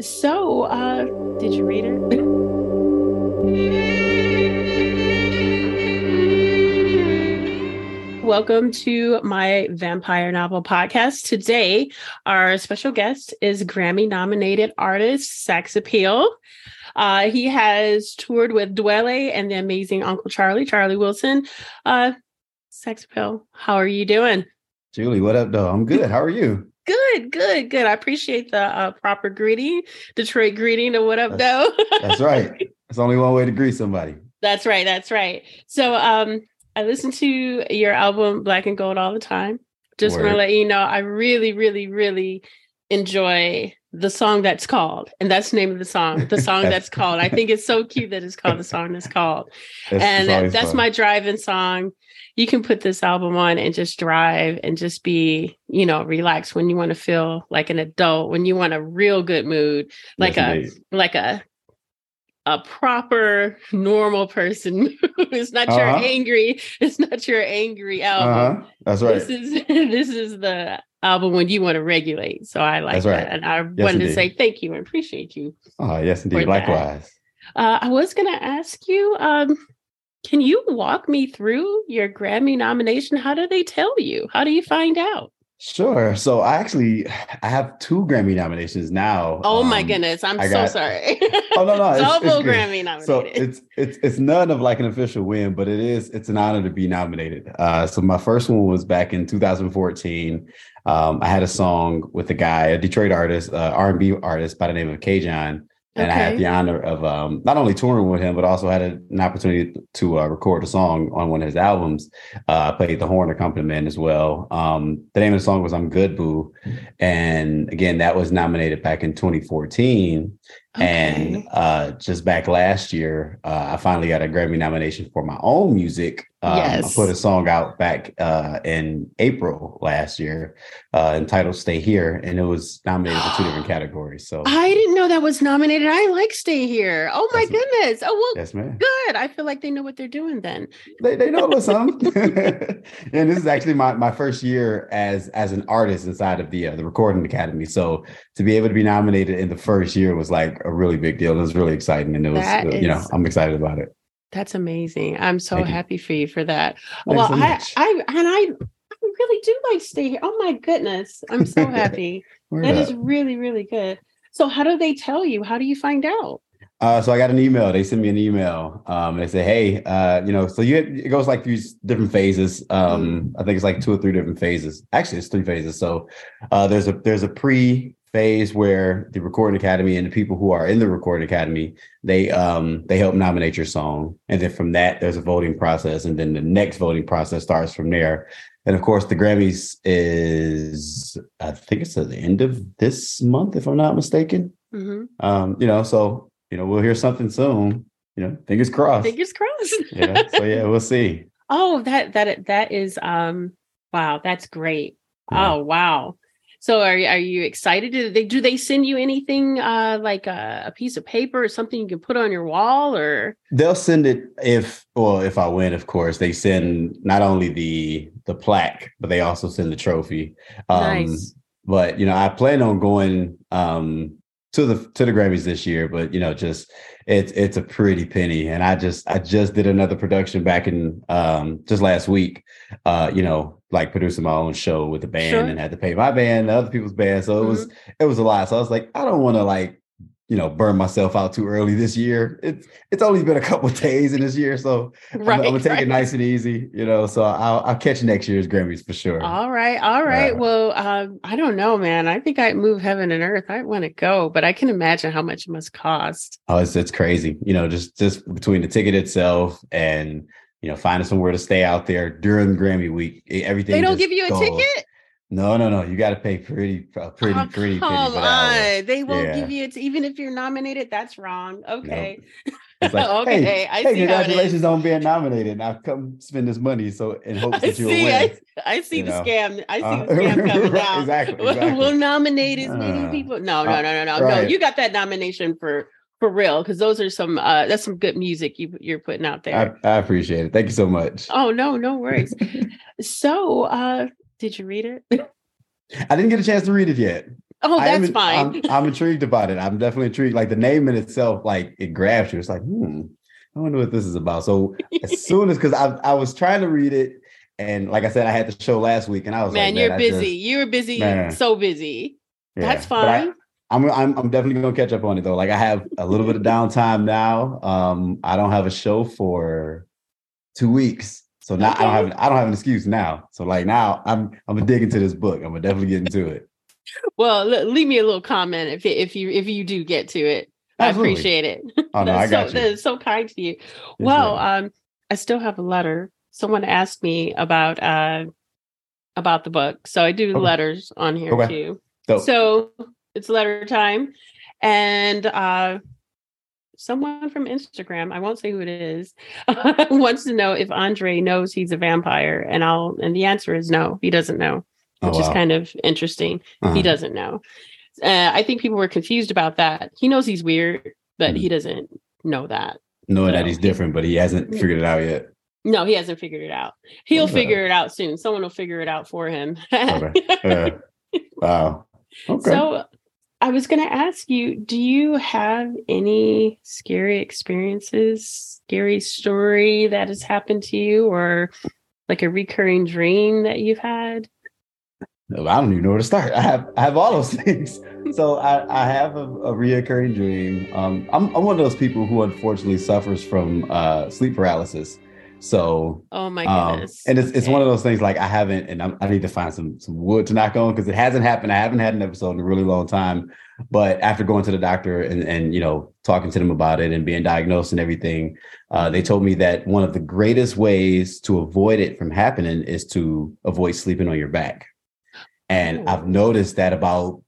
So, uh, did you read it? Welcome to my vampire novel podcast. Today, our special guest is Grammy nominated artist Saxappeal. Uh, he has toured with Dwele and the amazing Uncle Charlie, Charlie Wilson. Uh, Saxappeal, how are you doing? Julie, what up, though? I'm good. How are you? Good, good, good. I appreciate the uh, proper greeting, Detroit greeting, or what up, though? that's right. There's only one way to greet somebody. That's right. That's right. So, um, I listen to your album Black and Gold all the time. Just want to let you know, I really, really, really enjoy the song that's called, and that's the name of the song. The song that's called. I think it's so cute that it's called the song that's called, that's and that's fun. my driving song you can put this album on and just drive and just be, you know, relax when you want to feel like an adult, when you want a real good mood, like yes, a like a a proper normal person it's not uh-huh. your angry it's not your angry album uh-huh. that's right this is this is the album when you want to regulate so i like right. that and i yes, wanted indeed. to say thank you and appreciate you oh yes indeed likewise uh, i was going to ask you um, can you walk me through your Grammy nomination? How do they tell you? How do you find out? Sure. So I actually I have two Grammy nominations now. Oh um, my goodness! I'm I so got, sorry. oh no, no, double it's, Grammy nominated. So it's it's it's none of like an official win, but it is it's an honor to be nominated. Uh, so my first one was back in 2014. Um, I had a song with a guy, a Detroit artist, uh, R&B artist by the name of K'Jon. And okay. I had the honor of um, not only touring with him, but also had an opportunity to uh, record a song on one of his albums. Uh, I played the horn accompaniment as well. Um, the name of the song was "I'm Good Boo," and again, that was nominated back in 2014. Okay. And uh, just back last year, uh, I finally got a Grammy nomination for my own music. Um, yes. I put a song out back uh, in April last year uh, entitled Stay Here, and it was nominated for two different categories. So I didn't know that was nominated. I like Stay Here. Oh my That's goodness. Oh, well, yes, ma'am. good. I feel like they know what they're doing then. They, they know what's up. and this is actually my, my first year as as an artist inside of the, uh, the Recording Academy. So to be able to be nominated in the first year was like a really big deal. It was really exciting, and it was that you know I'm excited about it. That's amazing. I'm so Thank happy you. for you for that. Thanks well, so I, I and I I really do like stay here. Oh my goodness, I'm so happy. that is really really good. So how do they tell you? How do you find out? Uh, so I got an email. They sent me an email. Um, they say, "Hey, uh, you know, so you it goes like these different phases. Um, mm. I think it's like two or three different phases. Actually, it's three phases. So uh, there's a there's a pre phase where the recording academy and the people who are in the recording academy they um they help nominate your song. And then from that there's a voting process. And then the next voting process starts from there. And of course the grammys is i think it's at the end of this month if i'm not mistaken. Mm-hmm. um you know so you know we'll hear something soon. You know fingers crossed. Fingers crossed. Yeah so yeah we'll see. Oh that that that is um wow that's great. Yeah. oh wow so are are you excited? Do they do they send you anything uh, like a, a, piece of paper or something you can put on your wall or? They'll send it if well if I win, of course. They send not only the the plaque, but they also send the trophy. Um, nice. But you know, I plan on going um, to the to the Grammys this year, but you know, just it's it's a pretty penny. And I just I just did another production back in um just last week. Uh, you know, like producing my own show with the band sure. and had to pay my band, other people's band. So mm-hmm. it was mm-hmm. it was a lot. So I was like, I don't want to like you know burn myself out too early this year. It's it's only been a couple days in this year, so right, I'm, I'm, gonna take right. it nice and easy. You know, so I'll I'll catch next year's Grammys for sure. All right, all right. Uh, well, um, I don't know, man. I think I move heaven and earth. I want to go, but I can imagine how much it must cost. Oh, it's it's crazy. You know, just just between the ticket itself and you know, finding somewhere to stay out there during Grammy week. Everything they don't give you a goes. ticket. No, no, no. You got to pay pretty, uh, pretty, oh, pretty. Come on, they won't yeah. give you it even if you're nominated. That's wrong. Okay. Nope. Like, okay, hey, I hey, congratulations on being nominated. Now come spend this money so in hopes that you will win. I, I see you the know? scam. I see uh, the scam coming down. exactly, exactly. We'll nominate as many uh, people. No, no, no, no, no, right. no. You got that nomination for for real because those are some uh that's some good music you you're putting out there. I, I appreciate it. Thank you so much. Oh no, no worries. so uh did you read it? I didn't get a chance to read it yet. Oh, that's I'm, fine. I'm, I'm, intrigued about it. I'm definitely intrigued. Like the name in itself, like it grabs you. It's like, hmm, I wonder what this is about. So as soon as because I I was trying to read it, and like I said, I had the show last week, and I was man, like, man you're busy. Just, you're busy. Man. So busy. Yeah, that's fine. I'm, I'm I'm definitely gonna catch up on it though. Like I have a little bit of downtime now. Um, I don't have a show for two weeks, so now okay. I don't have I don't have an excuse now. So like now I'm I'm gonna dig into this book. I'm gonna definitely get into it. Well, leave me a little comment if if you if you do get to it. Absolutely. I appreciate it. Oh no, I got so, you. That's so kind to you. well, um, I still have a letter. Someone asked me about uh about the book, so I do okay. letters on here okay. too. Dope. So it's letter time. And uh, someone from Instagram, I won't say who it is, wants to know if Andre knows he's a vampire. And I'll and the answer is no, he doesn't know, oh, which oh, wow. is kind of interesting. Uh-huh. He doesn't know. Uh, I think people were confused about that. He knows he's weird, but mm-hmm. he doesn't know that. Knowing so, that he's different, but he hasn't mm. figured it out yet. No, he hasn't figured it out. He'll okay. figure it out soon. Someone will figure it out for him. okay. wow. Okay. So I was going to ask you, do you have any scary experiences, scary story that has happened to you, or like a recurring dream that you've had? No, I don't even know where to start. I have I have all those things. So I, I have a, a reoccurring dream. Um, I'm I'm one of those people who unfortunately suffers from uh, sleep paralysis. So, oh my um, goodness, um, and it's it's one of those things like I haven't, and I'm, i need to find some some wood to knock on because it hasn't happened. I haven't had an episode in a really long time. But after going to the doctor and and you know talking to them about it and being diagnosed and everything, uh, they told me that one of the greatest ways to avoid it from happening is to avoid sleeping on your back. And oh. I've noticed that about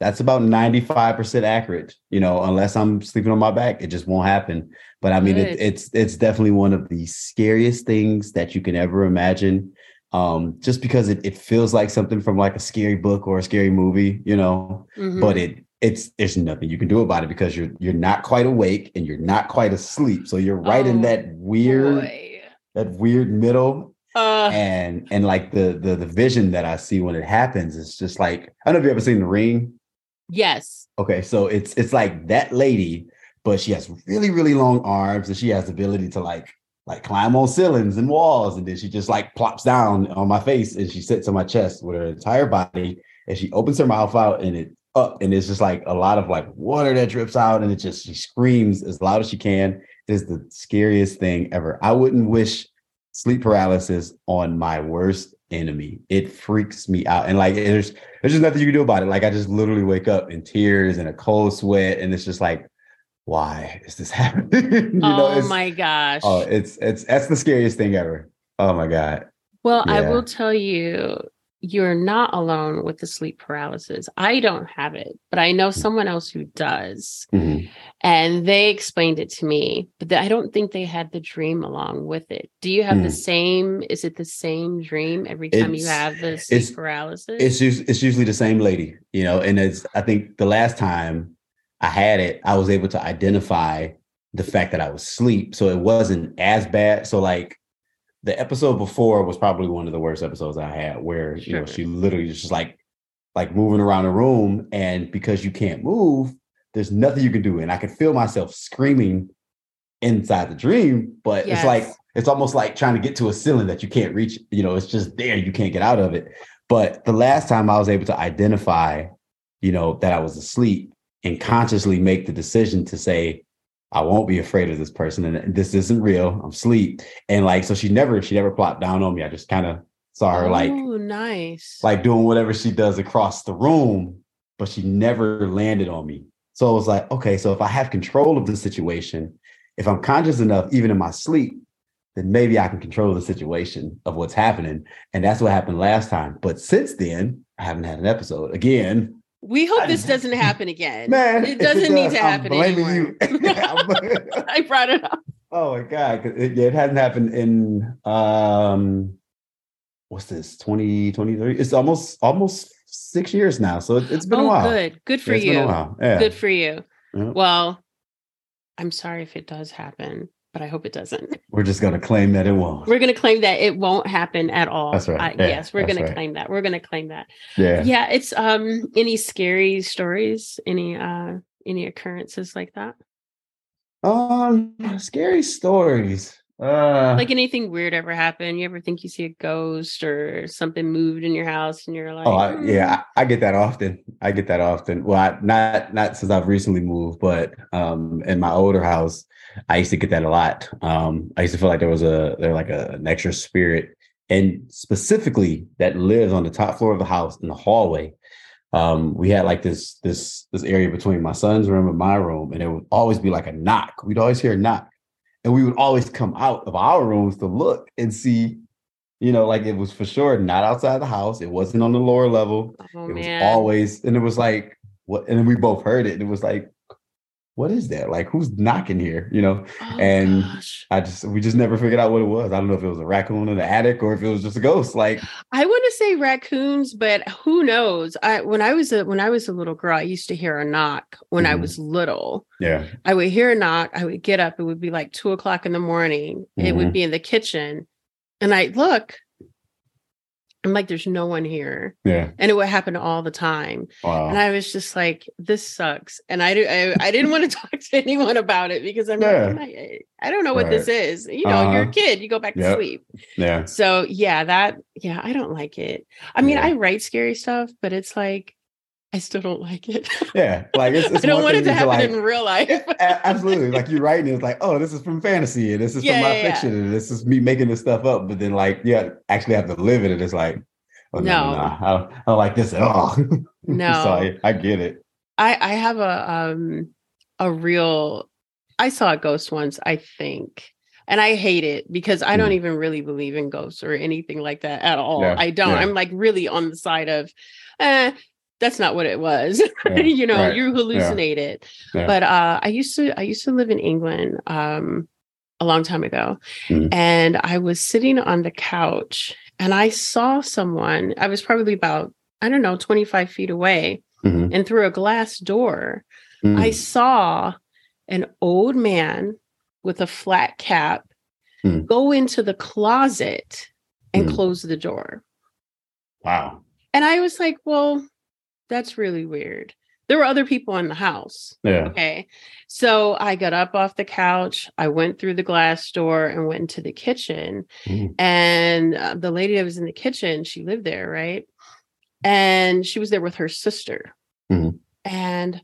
that's about 95% accurate you know unless i'm sleeping on my back it just won't happen. But i mean it, it's it's definitely one of the scariest things that you can ever imagine um just because it, it feels like something from like a scary book or a scary movie you know? Mm-hmm. but it it's there's nothing you can do about it because you're you're not quite awake and you're not quite asleep. So you're right oh, in that weird boy. that weird middle. Uh, and and like the the the vision that i see when it happens is just like i don't know if you ever seen the ring Yes. Okay, so it's it's like that lady, but she has really really long arms and she has the ability to like like climb on ceilings and walls, and then she just like plops down on my face and she sits on my chest with her entire body, and she opens her mouth out and it up, and it's just like a lot of like water that drips out, and it just she screams as loud as she can. It is the scariest thing ever. I wouldn't wish sleep paralysis on my worst enemy. It freaks me out. And like there's there's just nothing you can do about it. Like I just literally wake up in tears and a cold sweat, and it's just like, why is this happening? you know, oh my gosh. Oh, it's it's that's the scariest thing ever. Oh my God. Well, yeah. I will tell you, you're not alone with the sleep paralysis. I don't have it, but I know mm. someone else who does. Mm-hmm. And they explained it to me, but I don't think they had the dream along with it. Do you have mm. the same? Is it the same dream every time it's, you have the sleep it's, paralysis? It's it's usually the same lady, you know. And it's I think the last time I had it, I was able to identify the fact that I was asleep, so it wasn't as bad. So like the episode before was probably one of the worst episodes I had, where sure. you know she literally just like like moving around the room, and because you can't move, there's nothing you can do, and I could feel myself screaming inside the dream, but yes. it's like it's almost like trying to get to a ceiling that you can't reach. You know, it's just there, you can't get out of it. But the last time I was able to identify, you know, that I was asleep and consciously make the decision to say, I won't be afraid of this person and this isn't real. I'm asleep. And like, so she never, she never plopped down on me. I just kind of saw her oh, like, nice. Like doing whatever she does across the room, but she never landed on me. So I was like, okay, so if I have control of the situation, if I'm conscious enough, even in my sleep, then maybe I can control the situation of what's happening. And that's what happened last time. But since then, I haven't had an episode. Again, we hope this doesn't happen again. Man, it doesn't it need to happen anymore. I brought it up. Oh my god, it, it hasn't happened in um, what's this 2023? It's almost almost six years now, so it, has been oh, a while. Good, good for yeah, you. Yeah. Good for you. Yeah. Well, I'm sorry if it does happen. But I hope it doesn't. We're just going to claim that it won't. We're going to claim that it won't happen at all. That's right. I, Yeah, yes, we're going right. to claim that. We're going to claim that. Yeah. Yeah, it's um any scary stories, any uh any occurrences like that? Um, scary stories. Uh, Like anything weird ever happened? You ever think you see a ghost or something moved in your house and you're like, Oh, I, "Hmm." yeah, I, I get that often. I get that often. Well, I, not not since I've recently moved, but um, in my older house, I used to get that a lot. Um, I used to feel like there was a there like a, an extra spirit, and specifically that lives on the top floor of the house in the hallway. Um, we had like this this this area between my son's room and my room, and it would always be like a knock. We'd always hear a knock, and we would always come out of our rooms to look and see. You know, like it was for sure not outside the house. It wasn't on the lower level Oh it was man. always, and it was like, what? And then we both heard it, and it was like, what is that? Like, who's knocking here? You know, Oh, and- gosh. I just, we just never figured out what it was. I don't know if it was a raccoon in the attic or if it was just a ghost. Like, I want to say raccoons, but who knows? I when I was a when I was a little girl, I used to hear a knock when I Mhm. was little. yeah, I would hear a knock. I would get up. It would be like two o'clock in the morning. It would Mhm. be in the kitchen. And I'd look. I'm like, there's no one here. yeah, And it would happen all the time. wow, And I was just like, this sucks. And I, do, I, I didn't want to talk to anyone about it because I'm, Yeah. like, I'm I don't know what this is. You know, you're a Uh-huh. kid, you go back to sleep. yeah, So yeah, that, yeah, I don't like it. I mean, Yeah. I write scary stuff, but it's like, I still don't like it. yeah. Like, it's, it's I don't want it to happen like, in real life. Absolutely. Like you're writing, it's like, oh, this is from fantasy, and this is Yeah, from my yeah, fiction, and this is me making this stuff up. But then, like, yeah, actually have to live it, and it's like, oh no, no, No. no, I, don't, I don't like this at all. No. so I, I get it. I I have a um a real I saw a ghost once, I think. And I hate it because I don't Mhm. even really believe in ghosts or anything like that at all. I don't. I'm like really on the side of eh, that's not what it was. Yeah, you know, right, you hallucinate it. Yeah. But uh I used to I used to live in England um a long time ago. Mhm. And I was sitting on the couch and I saw someone, I was probably about, I don't know, 25 feet away. Mhm. And through a glass door, I Mm. saw an old man with a flat cap Hmm. go into the closet and Hmm. close the door. wow. And I was like, well, that's really weird. There were other people in the house. Yeah. Okay. So I got up off the couch. I went through the glass door and went into the kitchen. Mhm. And uh, the lady that was in the kitchen, she lived there, right? And she was there with her sister. Mhm. And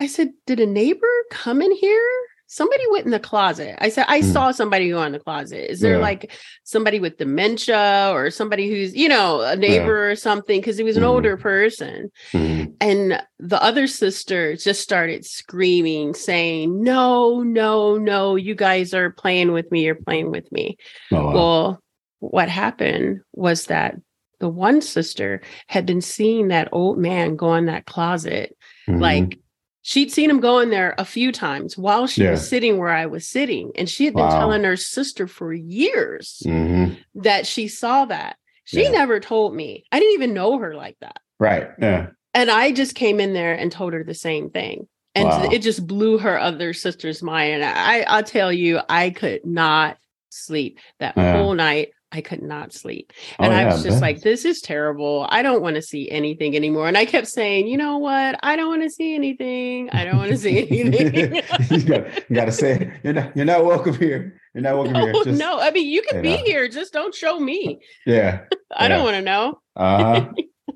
I said, Did a neighbor come in here? Somebody went in the closet. I said, I Mm. saw somebody go in the closet. Is there Yeah. like somebody with dementia or somebody who's, you know, a neighbor or something? Because he was an Mhm. older person. Mhm. And the other sister just started screaming, saying, No, no, no, you guys are playing with me. You're playing with me. Oh, wow. Well, what happened was that the one sister had been seeing that old man go in that closet. Mhm. Like she'd seen him go in there a few times while she was sitting where I was sitting. And she had been Wow. telling her sister for years Mhm. that she saw that. She Yeah. never told me. I didn't even know her like that. right. Yeah. And I just came in there and told her the same thing. And Wow. it just blew her other sister's mind. And I, I'll tell you, I could not sleep that Yeah. whole night. I could not sleep. Oh, And I was just bet. like, this is terrible. I don't want to see anything anymore. And I kept saying, you know what? I don't want to see anything. I don't want to see anything. you, got, you gotta say it. you're not you're not welcome here. You're not welcome here. no, Just- no. I mean, you can be know. here. Just don't show me. Yeah. I don't want to know. Uh-huh.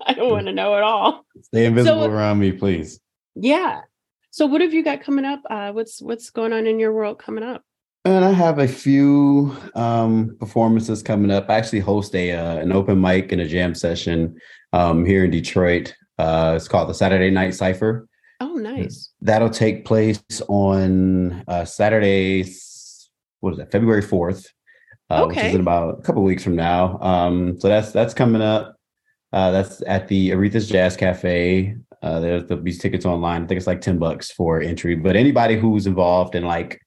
I don't want to know at all. Stay invisible So- around me, please. Yeah. So what have you got coming up? Uh, what's what's going on in your world coming up? And I have a few um, performances coming up. I actually host a uh, an open mic and a jam session um, here in Detroit. Uh, it's called the Saturday Night Cipher. Oh, nice. That'll take place on uh, Saturday. What is that? February fourth, uh, which is in about a couple weeks from now. Um, so that's that's coming up. Uh, that's at the Aretha's Jazz Cafe. Uh, there's there'll be tickets online. I think it's like ten bucks for entry. But anybody who's involved in like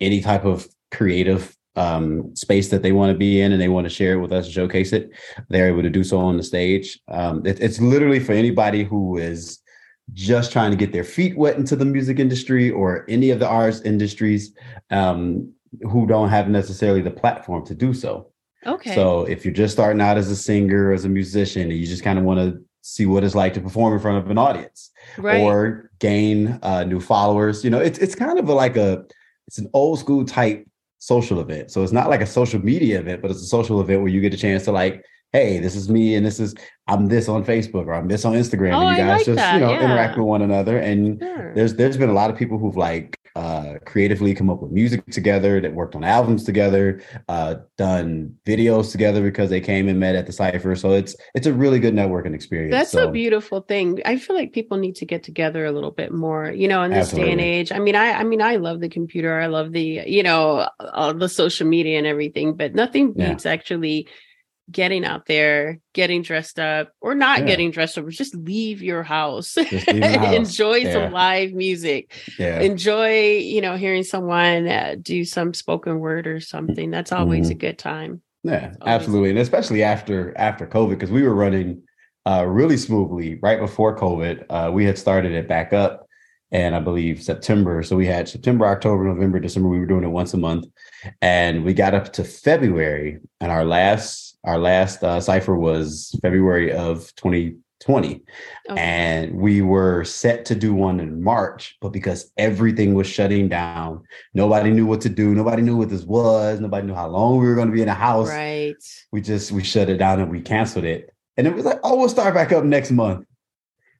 any type of creative um, space that they want to be in and they want to share it with us, showcase it, they're able to do so on the stage. Um, it- it's literally for anybody who is just trying to get their feet wet into the music industry or any of the arts industries. Um, who don't have necessarily the platform to do so. Okay. So if you're just starting out as a singer, as a musician, and you just kind of want to see what it's like to perform in front of an audience right. or gain uh, new followers, you know, it's it's kind of a, like a it's an old school type social event. So it's not like a social media event, but it's a social event where you get a chance to like, hey, this is me and this is I'm this on Facebook or I'm this on Instagram. Oh, and you guys like just, that, you know, yeah. interact with one another. And Sure. there's there's been a lot of people who've like uh creatively come up with music together that worked on albums together uh done videos together because they came and met at the cipher so it's it's a really good networking experience That's so, a beautiful thing. I feel like people need to get together a little bit more, you know, in this day and age. I mean, I I mean, I love the computer. I love the, you know, all the social media and everything, but nothing Yeah. beats actually getting out there, getting dressed up, or not Yeah. getting dressed up. Just leave your house. Leave the house. Enjoy Yeah. some live music. yeah Enjoy, you know, hearing someone uh, do some spoken word or something. That's always a good time. Yeah, absolutely, and especially after after COVID, because we were running uh, really smoothly right before COVID. Uh, we had started it back up, and I believe September. So we had September, October, November, December. We were doing it once a month, and we got up to February, and our last our last uh, cipher was February of 2020, Okay. and we were set to do one in March, but because everything was shutting down, nobody knew what to do. Nobody knew what this was. Nobody knew how long we were going to be in the house right. we just we shut it down and we canceled it. And it was like, oh, we'll start back up next month.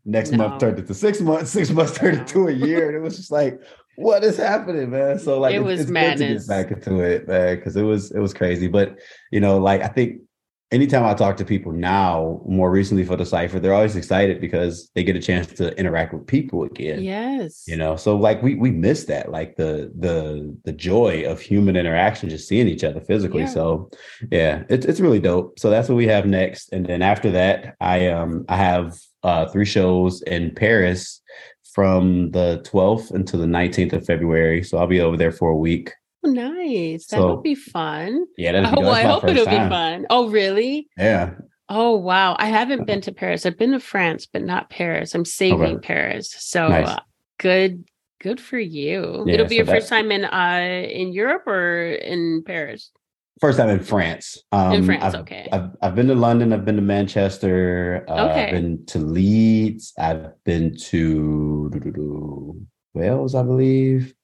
Next No. month turned into six months. Six months turned No. into a year, and it was just like, what is happening, man? So like, It it's- was it's good madness. to get back into it, man, because it was it was crazy. But you know, like I think anytime I talk to people now, more recently for the cipher, they're always excited because they get a chance to interact with people again Yes. you know so like we we miss that like the the the joy of human interaction just seeing each other physically Yeah. so yeah it's it's really dope so that's what we have next and then after that i um i have uh three shows in paris from the 12th until the 19th of february so i'll be over there for a week Oh, nice. That So- would be fun. yeah that'll be, Oh, that's I hope it'll be fun. Oh, really? yeah Oh, wow. I haven't been to Paris. I've been to France, but not Paris. I'm saving Paris. So Nice. uh, good, good for you. Yeah, It'll be so your first time in uh in Europe or in Paris? First time in france um in France, I've, okay. I've, I've been to london i've been to manchester uh, Okay. i've been to leeds i've been to wales i believe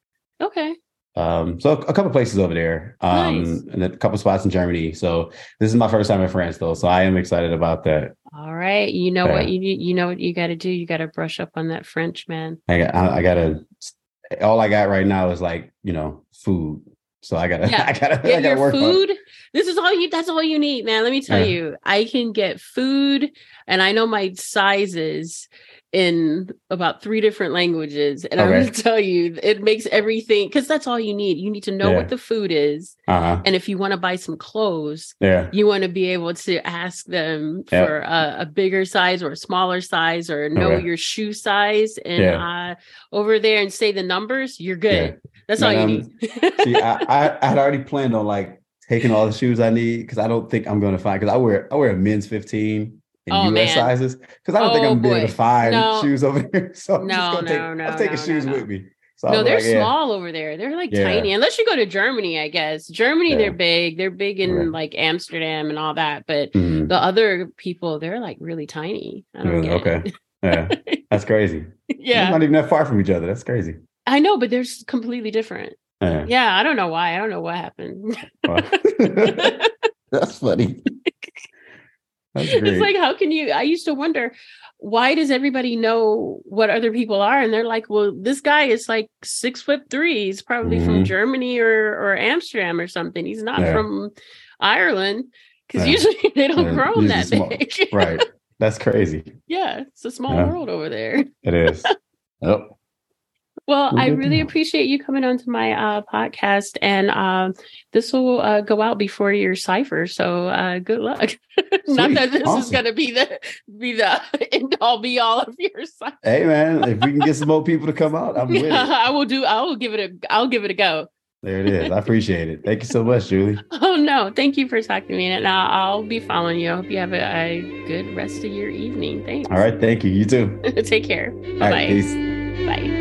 okay. Um, so a couple places over there, um, Nice. and a couple spots in Germany. So this is my first time in France, though, so I am excited about that. All right. You know Yeah. what you you know what you got to do. You got to brush up on that French, man. I got, I, I gotta. All I got right now is like you know food. So I gotta, Yeah. I gotta, I Get gotta your work on. it. food. This is all you. That's all you need, man. Let me tell Yeah. you. I can get food, and I know my sizes in about three different languages. And I'm going to tell you, it makes everything because that's all you need. You need to know Yeah. what the food is, Uh huh. and if you want to buy some clothes, Yeah. you want to be able to ask them Yeah. for a, a bigger size or a smaller size, or know Okay. your shoe size, and Yeah. uh, over there and say the numbers. You're good. That's all Man, you um, need. See, I, I, I had already planned on like taking all the shoes I need because I don't think I'm gonna find because I wear I wear a men's 15 in Oh, US man. sizes because I don't think Oh, I'm gonna be able boy. to find No. shoes over there. So I'm No, gonna take, no, no, I'm taking no, no, shoes no. with me. So No, they're like, yeah. small over there. They're like Yeah. tiny. Unless you go to Germany, I guess. Germany, Yeah. they're big. They're big in like Amsterdam and all that. But Mhm. the other people, they're like really tiny. I don't Really? Okay. Yeah, that's crazy. They're yeah, not even that far from each other. That's crazy. I know, but they're completely different. Yeah. Yeah, I don't know why. I don't know what happened. That's funny. It's like, how can you? I used to wonder, why does everybody know what other people are? And they're like, well, this guy is like six foot three. He's probably from Mhm. Germany or or Amsterdam or something. He's not Yeah. from Ireland because Yeah. usually they don't Yeah, grow that small. big. right. That's crazy. yeah, it's a small world over there. It is. Yep. Well, I really appreciate you coming onto my uh, podcast, and um, this will uh, go out before your cipher. So uh, good luck. Not that this is going to be the be the end all be all of your cipher. Hey man, if we can get some more people to come out, I'm with it. I will do. I will give it a. I'll give it a go. There it is. I appreciate it. Thank you so much, Julie. Oh no! Thank you for talking to me, and I'll, I'll be following you. I hope you have a, a good rest of your evening. Thanks. All right. Thank you. You too. Take care. Bye right. Peace. bye.